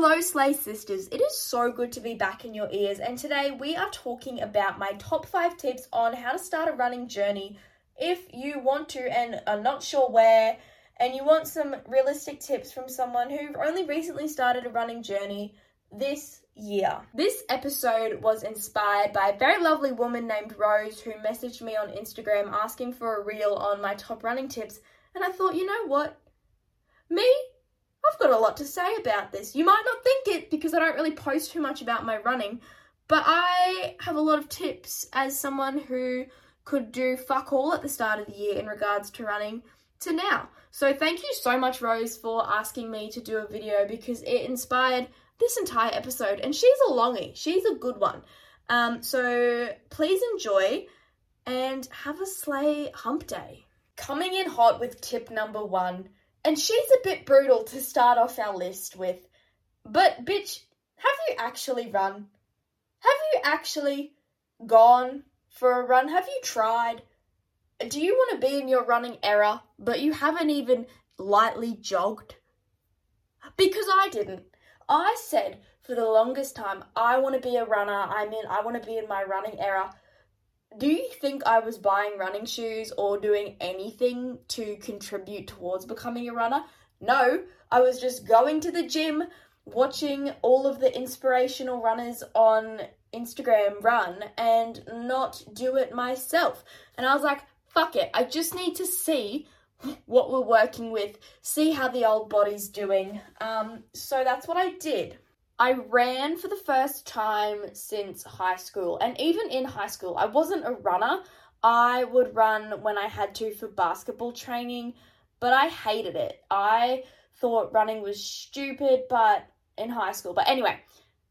Hello, Slay Sisters. It is so good to be back in your ears, and today we are talking about my top five tips on how to start a running journey if you want to and are not sure where, and you want some realistic tips from someone who only recently started a running journey this year. This episode was inspired by a very lovely woman named Rose who messaged me on Instagram asking for a reel on my top running tips, and I thought, you know what? Me, I've got a lot to say about this. You might not think it because I don't really post too much about my running, but I have a lot of tips as someone who could do fuck all at the start of the year in regards to running to now. So thank you so much, Rose, for asking me to do a video because it inspired this entire episode. And she's a longie, she's a good one. Um, so please enjoy and have a slay hump day. Coming in hot with tip number one and she's a bit brutal to start off our list with. But, bitch, have you actually run? Have you actually gone for a run? Have you tried? Do you want to be in your running era, but you haven't even lightly jogged? Because I didn't. I said for the longest time, I want to be a runner. I mean, I want to be in my running era do you think I was buying running shoes or doing anything to contribute towards becoming a runner? No, I was just going to the gym, watching all of the inspirational runners on Instagram run and not do it myself. And I was like, fuck it, I just need to see what we're working with, see how the old body's doing. Um, so that's what I did. I ran for the first time since high school. And even in high school, I wasn't a runner. I would run when I had to for basketball training, but I hated it. I thought running was stupid, but in high school. But anyway,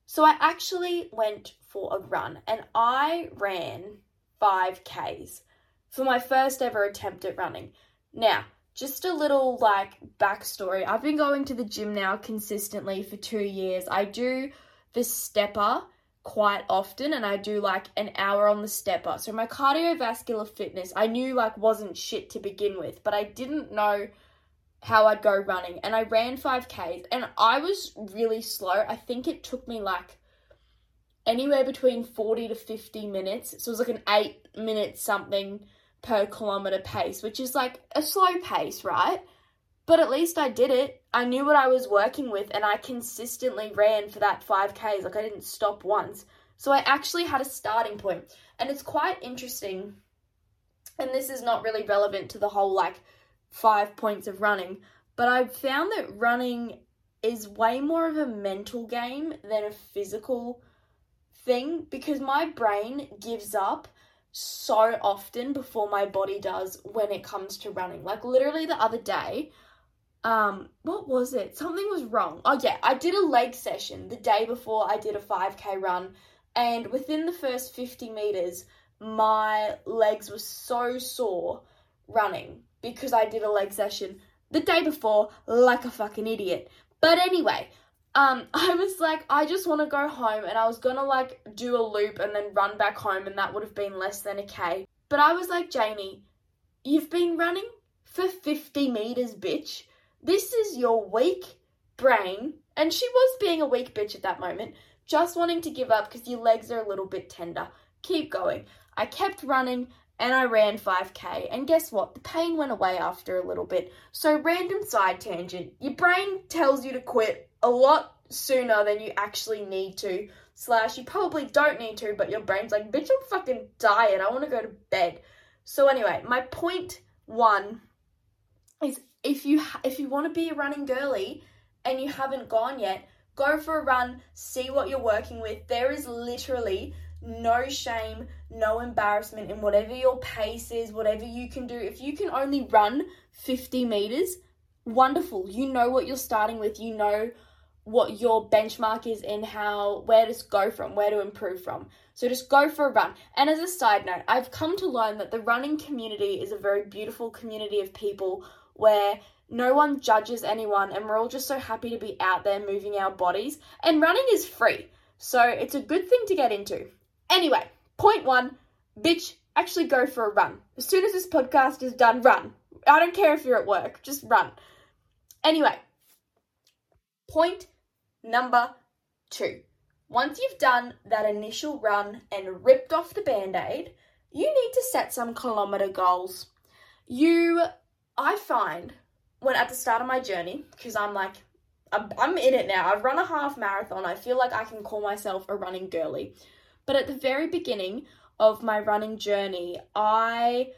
so I actually went for a run and I ran 5Ks for my first ever attempt at running. Now, just a little like backstory. I've been going to the gym now consistently for two years. I do the stepper quite often and I do like an hour on the stepper. So my cardiovascular fitness I knew like wasn't shit to begin with, but I didn't know how I'd go running and I ran 5Ks and I was really slow. I think it took me like anywhere between 40 to 50 minutes. So it was like an 8 minute something per kilometer pace, which is like a slow pace, right? But at least I did it. I knew what I was working with and I consistently ran for that 5Ks. Like I didn't stop once. So I actually had a starting point. And it's quite interesting. And this is not really relevant to the whole like five points of running, but I've found that running is way more of a mental game than a physical thing because my brain gives up so often before my body does when it comes to running. Like literally the other day, um, what was it? Something was wrong. Oh yeah, I did a leg session the day before I did a 5k run, and within the first 50 meters, my legs were so sore running because I did a leg session the day before like a fucking idiot. But anyway, um, I was like, I just want to go home, and I was gonna like do a loop and then run back home, and that would have been less than a K. But I was like, Janey, you've been running for 50 meters, bitch. This is your weak brain. And she was being a weak bitch at that moment, just wanting to give up because your legs are a little bit tender. Keep going. I kept running and I ran 5k. And guess what? The pain went away after a little bit. So, random side tangent. Your brain tells you to quit a lot sooner than you actually need to. Slash, you probably don't need to, but your brain's like, bitch, I'm fucking tired. I want to go to bed. So anyway, my point one is if you if you want to be a running girly and you haven't gone yet, go for a run. See what you're working with. There is literally no shame, no embarrassment in whatever your pace is, whatever you can do. If you can only run 50 meters, wonderful. You know what you're starting with. You know what your benchmark is in how where to go from, where to improve from. So just go for a run. And as a side note, I've come to learn that the running community is a very beautiful community of people where no one judges anyone and we're all just so happy to be out there moving our bodies. And running is free. So it's a good thing to get into. Anyway, point one, bitch, actually go for a run. As soon as this podcast is done, run. I don't care if you're at work, just run. Anyway, point number two. Once you've done that initial run and ripped off the band aid, you need to set some kilometer goals. You, I find, when at the start of my journey, because I'm like, I'm, I'm in it now, I've run a half marathon, I feel like I can call myself a running girly. But at the very beginning of my running journey, I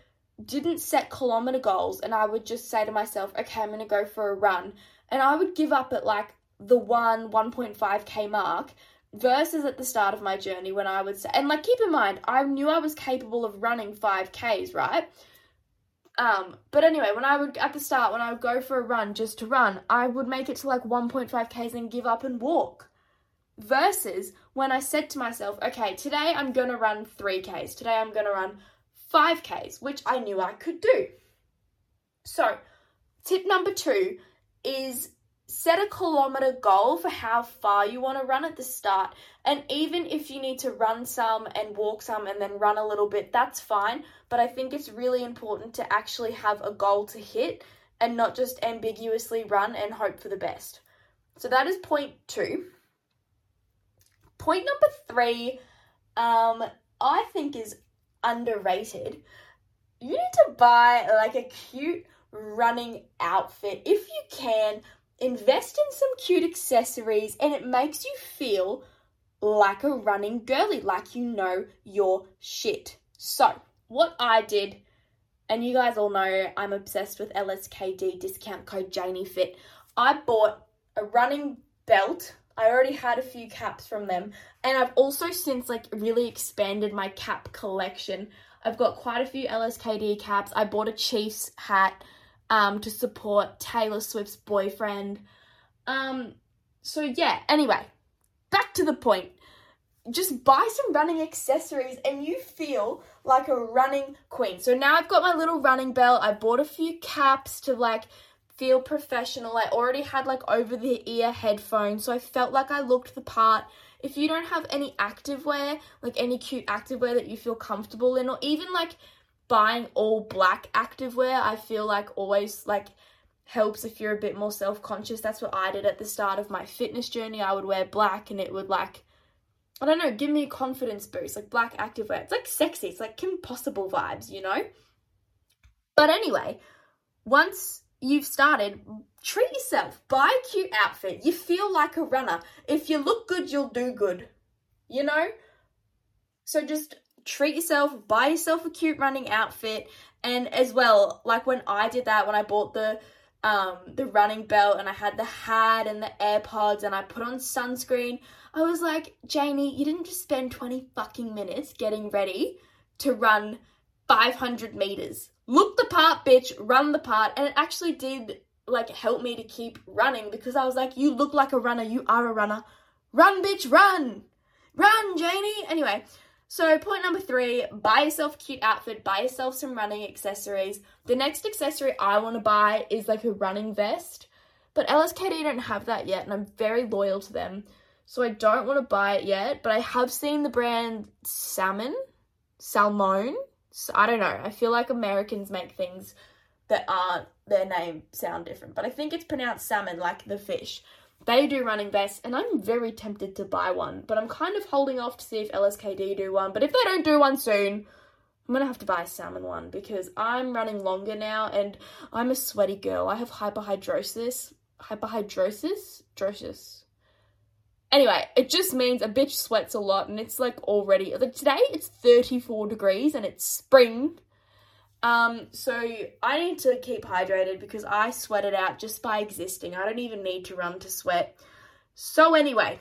didn't set kilometer goals and I would just say to myself, okay, I'm going to go for a run. And I would give up at like the 1, 1.5k mark versus at the start of my journey when I would say, and like keep in mind, I knew I was capable of running 5Ks, right? Um, but anyway, when I would at the start, when I would go for a run just to run, I would make it to like 1.5Ks and give up and walk. Versus when I said to myself, okay, today I'm gonna run 3Ks, today I'm gonna run 5Ks, which I knew I could do. So, tip number two is set a kilometer goal for how far you want to run at the start. And even if you need to run some and walk some and then run a little bit, that's fine. But I think it's really important to actually have a goal to hit and not just ambiguously run and hope for the best. So that is point two. Point number three, um, I think is underrated. You need to buy like a cute running outfit if you can invest in some cute accessories and it makes you feel like a running girly, like you know your shit. So, what I did, and you guys all know I'm obsessed with LSKD discount code JaneyFit. I bought a running belt. I already had a few caps from them, and I've also since like really expanded my cap collection. I've got quite a few LSKD caps. I bought a Chiefs hat um, to support Taylor Swift's boyfriend. Um, so yeah, anyway, back to the point. Just buy some running accessories and you feel like a running queen. So now I've got my little running belt. I bought a few caps to like feel professional. I already had like over the ear headphones, so I felt like I looked the part. If you don't have any activewear, like any cute activewear that you feel comfortable in, or even like buying all black activewear, I feel like always like helps if you're a bit more self-conscious. That's what I did at the start of my fitness journey. I would wear black and it would like I don't know, give me a confidence boost. Like black activewear. It's like sexy. It's like Kim Possible vibes, you know? But anyway, once you've started, treat yourself. Buy a cute outfit. You feel like a runner. If you look good, you'll do good. You know? So just treat yourself, buy yourself a cute running outfit, and as well, like when I did that, when I bought the um the running belt and I had the hat and the AirPods and I put on sunscreen, I was like, Janey, you didn't just spend 20 fucking minutes getting ready to run 500 meters. Look the part, bitch, run the part, and it actually did like help me to keep running because I was like, you look like a runner, you are a runner. Run, bitch, run! Run, Janey! Anyway, so, point number three buy yourself a cute outfit, buy yourself some running accessories. The next accessory I want to buy is like a running vest, but LSKD don't have that yet, and I'm very loyal to them. So, I don't want to buy it yet, but I have seen the brand Salmon, Salmon. So, I don't know. I feel like Americans make things that aren't their name sound different, but I think it's pronounced salmon, like the fish. They do running vests, and I'm very tempted to buy one, but I'm kind of holding off to see if LSKD do one. But if they don't do one soon, I'm gonna have to buy a salmon one because I'm running longer now and I'm a sweaty girl. I have hyperhidrosis. Hyperhidrosis? Drosis. Anyway, it just means a bitch sweats a lot and it's like already like today it's 34 degrees and it's spring um, so I need to keep hydrated because I sweat it out just by existing. I don't even need to run to sweat. So anyway,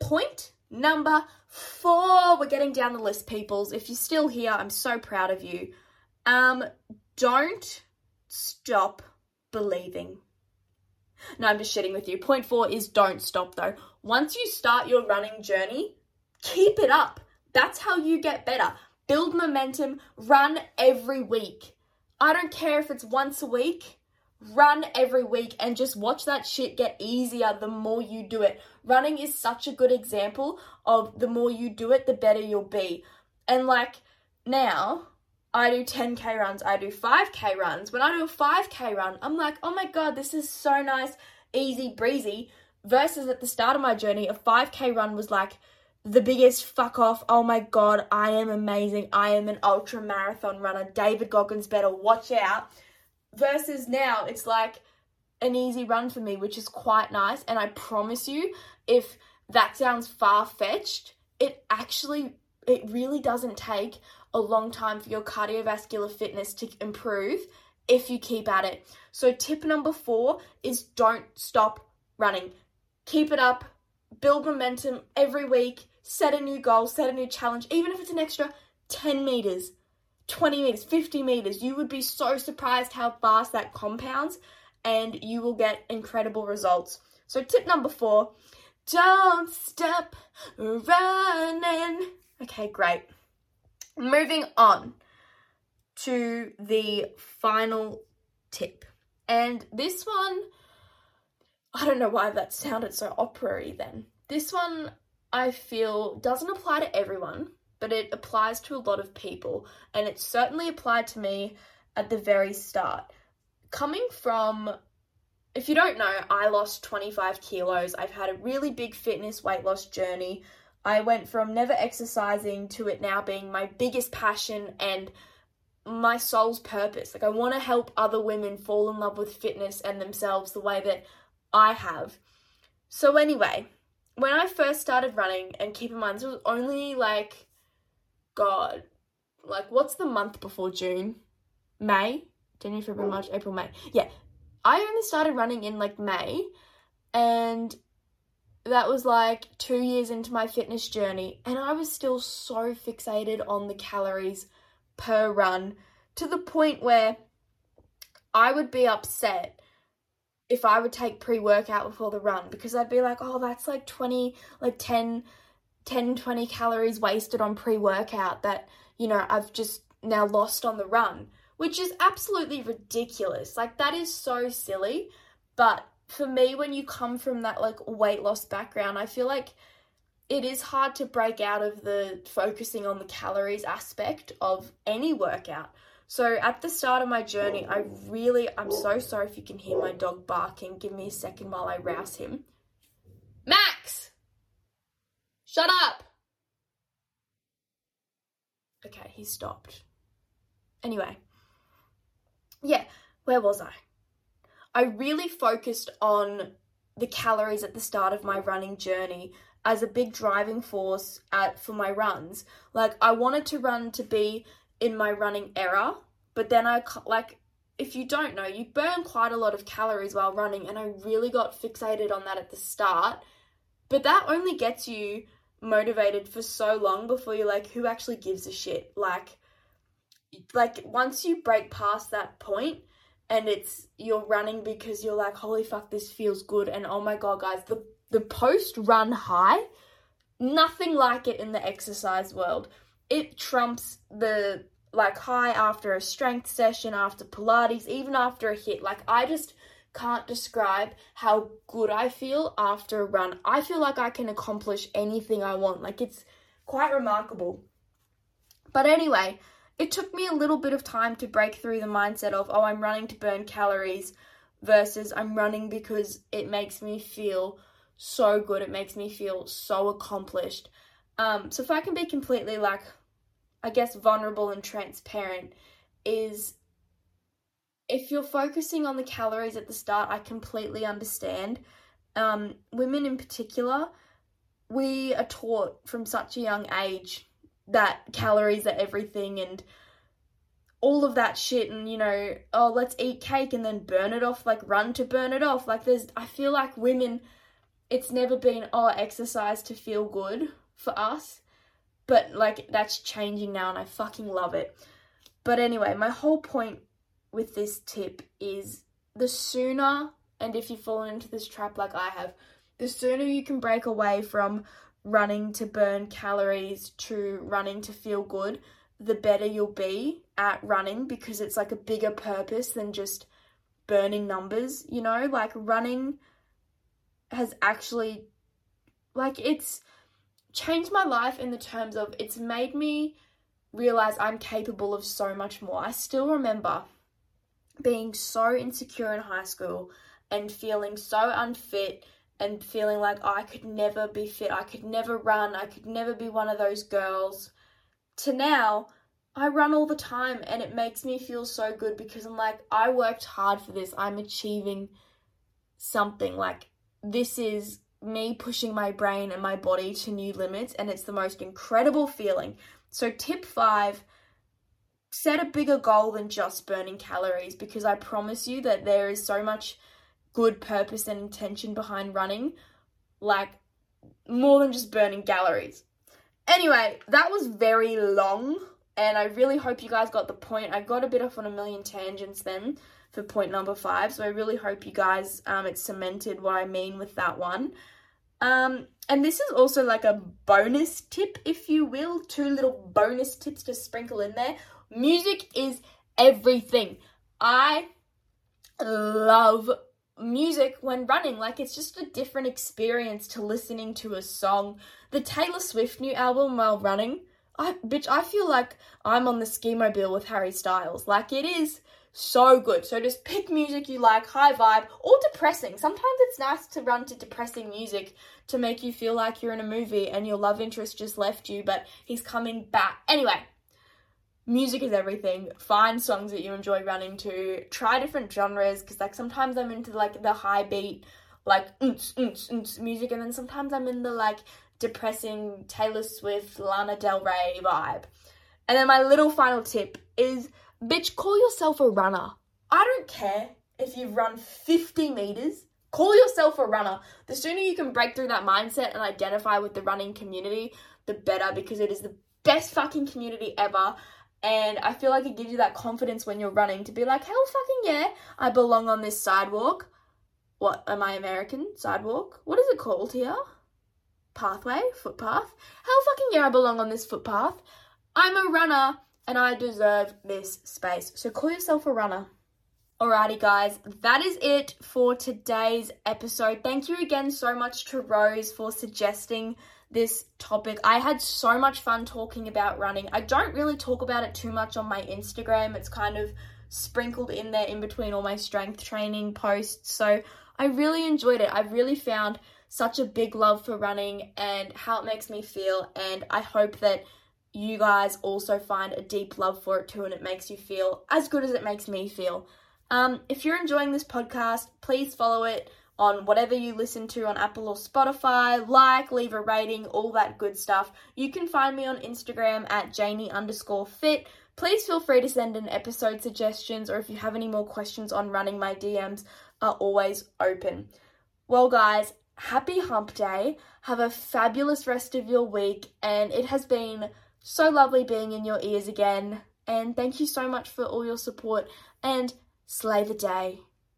point number four. We're getting down the list, peoples. If you're still here, I'm so proud of you. Um, don't stop believing. No, I'm just shitting with you. Point four is don't stop though. Once you start your running journey, keep it up. That's how you get better build momentum, run every week. I don't care if it's once a week, run every week and just watch that shit get easier the more you do it. Running is such a good example of the more you do it, the better you'll be. And like now, I do 10k runs, I do 5k runs. When I do a 5k run, I'm like, oh my god, this is so nice, easy breezy. versus at the start of my journey, a 5k run was like the biggest fuck off. Oh my god, I am amazing. I am an ultra marathon runner. David Goggins better watch out. Versus now, it's like an easy run for me, which is quite nice. And I promise you, if that sounds far fetched, it actually, it really doesn't take a long time for your cardiovascular fitness to improve if you keep at it. So, tip number four is don't stop running. Keep it up, build momentum every week, set a new goal, set a new challenge, even if it's an extra 10 meters, 20 meters, 50 meters. You would be so surprised how fast that compounds and you will get incredible results. So, tip number four don't stop running. Okay, great. Moving on to the final tip. And this one, I don't know why that sounded so opery then. This one I feel doesn't apply to everyone, but it applies to a lot of people. And it certainly applied to me at the very start. Coming from, if you don't know, I lost 25 kilos. I've had a really big fitness weight loss journey. I went from never exercising to it now being my biggest passion and my soul's purpose. Like, I want to help other women fall in love with fitness and themselves the way that I have. So, anyway, when I first started running, and keep in mind, this was only like, God, like, what's the month before June? May? January, February, March, April, May. Yeah. I only started running in like May, and that was like two years into my fitness journey, and I was still so fixated on the calories per run to the point where I would be upset if I would take pre workout before the run because I'd be like, oh, that's like 20, like 10, 10, 20 calories wasted on pre workout that, you know, I've just now lost on the run, which is absolutely ridiculous. Like, that is so silly. But for me, when you come from that like weight loss background, I feel like it is hard to break out of the focusing on the calories aspect of any workout. So at the start of my journey, I really, I'm so sorry if you can hear my dog barking. Give me a second while I rouse him. Max! Shut up! Okay, he stopped. Anyway, yeah, where was I? I really focused on the calories at the start of my running journey as a big driving force at, for my runs. Like I wanted to run to be in my running era, but then I like if you don't know, you burn quite a lot of calories while running and I really got fixated on that at the start. But that only gets you motivated for so long before you're like who actually gives a shit? Like like once you break past that point, and it's you're running because you're like holy fuck this feels good and oh my god guys the the post run high, nothing like it in the exercise world. It trumps the like high after a strength session, after Pilates, even after a HIIT. Like I just can't describe how good I feel after a run. I feel like I can accomplish anything I want. Like it's quite remarkable. But anyway, it took me a little bit of time to break through the mindset of, oh, I'm running to burn calories versus I'm running because it makes me feel so good. It makes me feel so accomplished. Um, so if I can be completely like, I guess, vulnerable and transparent, is if you're focusing on the calories at the start, I completely understand. Um, women in particular, we are taught from such a young age that calories are everything and all of that shit and you know oh let's eat cake and then burn it off like run to burn it off. Like there's i feel like women it's never been oh exercise to feel good for us. But like that's changing now and i fucking love it. But anyway my whole point with this tip is the sooner and if you've fallen into this trap like i have the sooner you can break away from running to burn calories to running to feel good the better you'll be at running because it's like a bigger purpose than just burning numbers you know like running has actually like it's changed my life in the terms of it's made me realize I'm capable of so much more. I still remember being so insecure in high school and feeling so unfit and feeling like oh, I could never be fit, I could never run, I could never be one of those girls, to now, I run all the time and it makes me feel so good because I'm like, I worked hard for this. I'm achieving something. Like, this is me pushing my brain and my body to new limits, and it's the most incredible feeling. So, tip five set a bigger goal than just burning calories because I promise you that there is so much good purpose and intention behind running, like more than just burning calories. Anyway, that was very long, and I really hope you guys got the point. I got a bit off on a million tangents then for point number five, so I really hope you guys um, it cemented what I mean with that one. Um, and this is also like a bonus tip, if you will, two little bonus tips to sprinkle in there. Music is everything. I love music when running. Like it's just a different experience to listening to a song. The Taylor Swift new album while running, I bitch, I feel like I'm on the ski mobile with Harry Styles. Like it is so good. So just pick music you like, high vibe, or depressing. Sometimes it's nice to run to depressing music to make you feel like you're in a movie and your love interest just left you, but he's coming back. Anyway, music is everything. Find songs that you enjoy running to. Try different genres because like sometimes I'm into like the high beat, like music, and then sometimes I'm in the like depressing Taylor Swift, Lana Del Rey vibe. And then my little final tip is, bitch, call yourself a runner. I don't care if you run 50 meters. Call yourself a runner. The sooner you can break through that mindset and identify with the running community, the better because it is the best fucking community ever. And I feel like it gives you that confidence when you're running to be like, hell fucking yeah, I belong on this sidewalk. What am I American? Sidewalk? What is it called here? Pathway? Footpath? Hell fucking yeah, I belong on this footpath. I'm a runner and I deserve this space. So call yourself a runner. Alrighty, guys, that is it for today's episode. Thank you again so much to Rose for suggesting this topic. I had so much fun talking about running. I don't really talk about it too much on my Instagram. It's kind of sprinkled in there in between all my strength training posts. So I really enjoyed it. I've really found such a big love for running and how it makes me feel. And I hope that you guys also find a deep love for it too and it makes you feel as good as it makes me feel. Um, if you're enjoying this podcast, please follow it on whatever you listen to on Apple or Spotify. Like, leave a rating, all that good stuff. You can find me on Instagram at Janey underscore fit. Please feel free to send in episode suggestions or if you have any more questions on running, my DMs are always open. Well, guys, happy hump day. Have a fabulous rest of your week, and it has been so lovely being in your ears again. And thank you so much for all your support and slay the day.